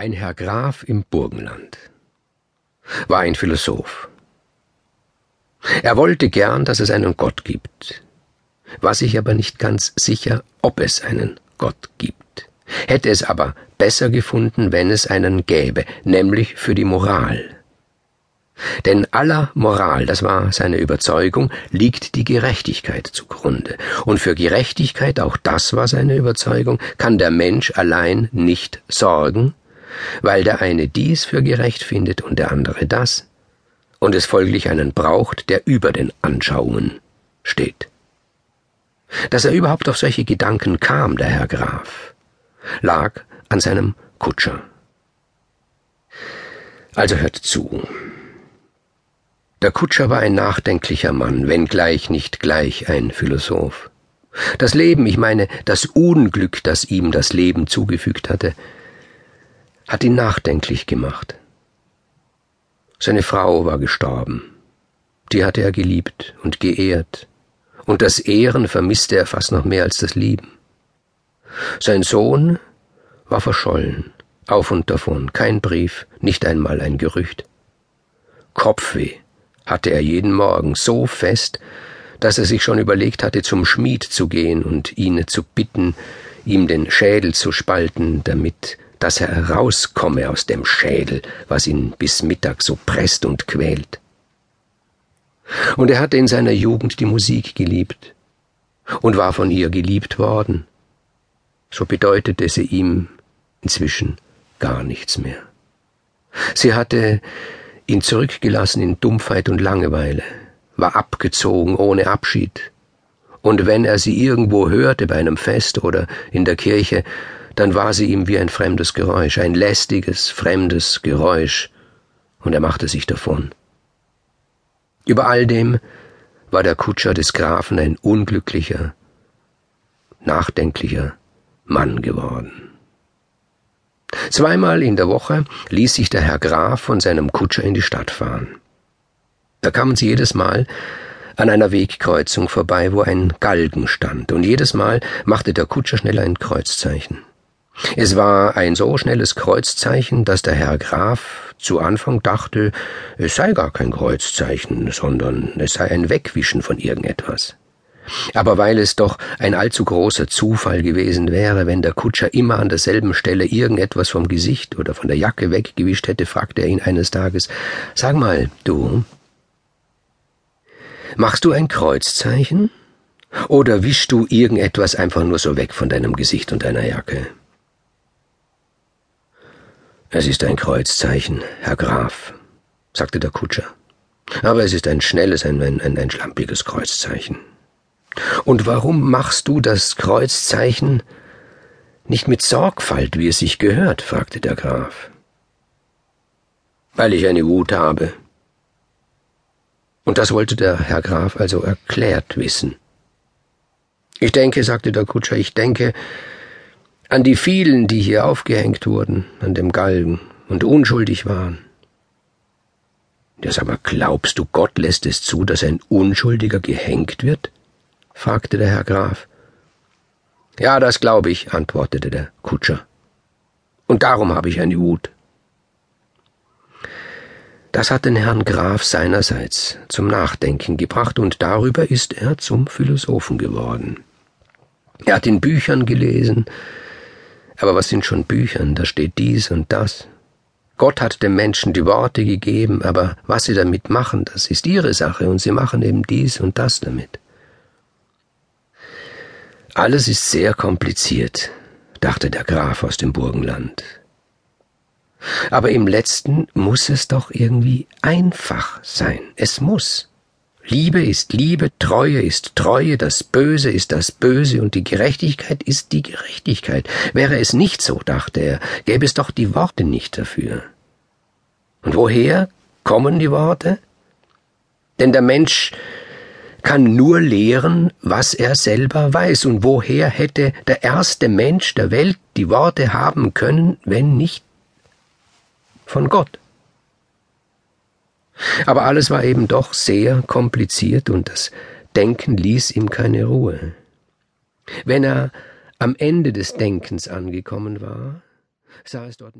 Ein Herr Graf im Burgenland war ein Philosoph. Er wollte gern, dass es einen Gott gibt, war sich aber nicht ganz sicher, ob es einen Gott gibt, hätte es aber besser gefunden, wenn es einen gäbe, nämlich für die Moral. Denn aller Moral, das war seine Überzeugung, liegt die Gerechtigkeit zugrunde. Und für Gerechtigkeit, auch das war seine Überzeugung, kann der Mensch allein nicht sorgen, weil der eine dies für gerecht findet und der andere das, und es folglich einen braucht, der über den Anschauungen steht. Dass er überhaupt auf solche Gedanken kam, der Herr Graf, lag an seinem Kutscher. Also hört zu. Der Kutscher war ein nachdenklicher Mann, wenngleich nicht gleich ein Philosoph. Das Leben, ich meine das Unglück, das ihm das Leben zugefügt hatte, hat ihn nachdenklich gemacht. Seine Frau war gestorben. Die hatte er geliebt und geehrt, und das Ehren vermisste er fast noch mehr als das Lieben. Sein Sohn war verschollen, auf und davon, kein Brief, nicht einmal ein Gerücht. Kopfweh hatte er jeden Morgen so fest, dass er sich schon überlegt hatte, zum Schmied zu gehen und ihn zu bitten, ihm den Schädel zu spalten, damit dass er herauskomme aus dem Schädel, was ihn bis Mittag so presst und quält. Und er hatte in seiner Jugend die Musik geliebt und war von ihr geliebt worden. So bedeutete sie ihm inzwischen gar nichts mehr. Sie hatte ihn zurückgelassen in Dumpfheit und Langeweile, war abgezogen ohne Abschied, und wenn er sie irgendwo hörte bei einem Fest oder in der Kirche, dann war sie ihm wie ein fremdes Geräusch, ein lästiges, fremdes Geräusch, und er machte sich davon. Über all dem war der Kutscher des Grafen ein unglücklicher, nachdenklicher Mann geworden. Zweimal in der Woche ließ sich der Herr Graf von seinem Kutscher in die Stadt fahren. Da kamen sie jedes Mal an einer Wegkreuzung vorbei, wo ein Galgen stand, und jedes Mal machte der Kutscher schnell ein Kreuzzeichen. Es war ein so schnelles Kreuzzeichen, dass der Herr Graf zu Anfang dachte, es sei gar kein Kreuzzeichen, sondern es sei ein Wegwischen von irgendetwas. Aber weil es doch ein allzu großer Zufall gewesen wäre, wenn der Kutscher immer an derselben Stelle irgendetwas vom Gesicht oder von der Jacke weggewischt hätte, fragte er ihn eines Tages Sag mal, du, machst du ein Kreuzzeichen? Oder wischst du irgendetwas einfach nur so weg von deinem Gesicht und deiner Jacke? Es ist ein Kreuzzeichen, Herr Graf, sagte der Kutscher. Aber es ist ein schnelles, ein, ein, ein schlampiges Kreuzzeichen. Und warum machst du das Kreuzzeichen nicht mit Sorgfalt, wie es sich gehört? fragte der Graf. Weil ich eine Wut habe. Und das wollte der Herr Graf also erklärt wissen. Ich denke, sagte der Kutscher, ich denke, an die vielen, die hier aufgehängt wurden, an dem Galgen und unschuldig waren. Ja, sag mal, glaubst du, Gott lässt es zu, dass ein Unschuldiger gehängt wird? fragte der Herr Graf. Ja, das glaube ich, antwortete der Kutscher. Und darum habe ich eine Wut. Das hat den Herrn Graf seinerseits zum Nachdenken gebracht, und darüber ist er zum Philosophen geworden. Er hat in Büchern gelesen, aber was sind schon Büchern? Da steht dies und das. Gott hat dem Menschen die Worte gegeben, aber was sie damit machen, das ist ihre Sache, und sie machen eben dies und das damit. Alles ist sehr kompliziert, dachte der Graf aus dem Burgenland. Aber im letzten muss es doch irgendwie einfach sein. Es muss. Liebe ist Liebe, Treue ist Treue, das Böse ist das Böse und die Gerechtigkeit ist die Gerechtigkeit. Wäre es nicht so, dachte er, gäbe es doch die Worte nicht dafür. Und woher kommen die Worte? Denn der Mensch kann nur lehren, was er selber weiß. Und woher hätte der erste Mensch der Welt die Worte haben können, wenn nicht von Gott? Aber alles war eben doch sehr kompliziert und das Denken ließ ihm keine Ruhe. Wenn er am Ende des Denkens angekommen war, sah es dort nicht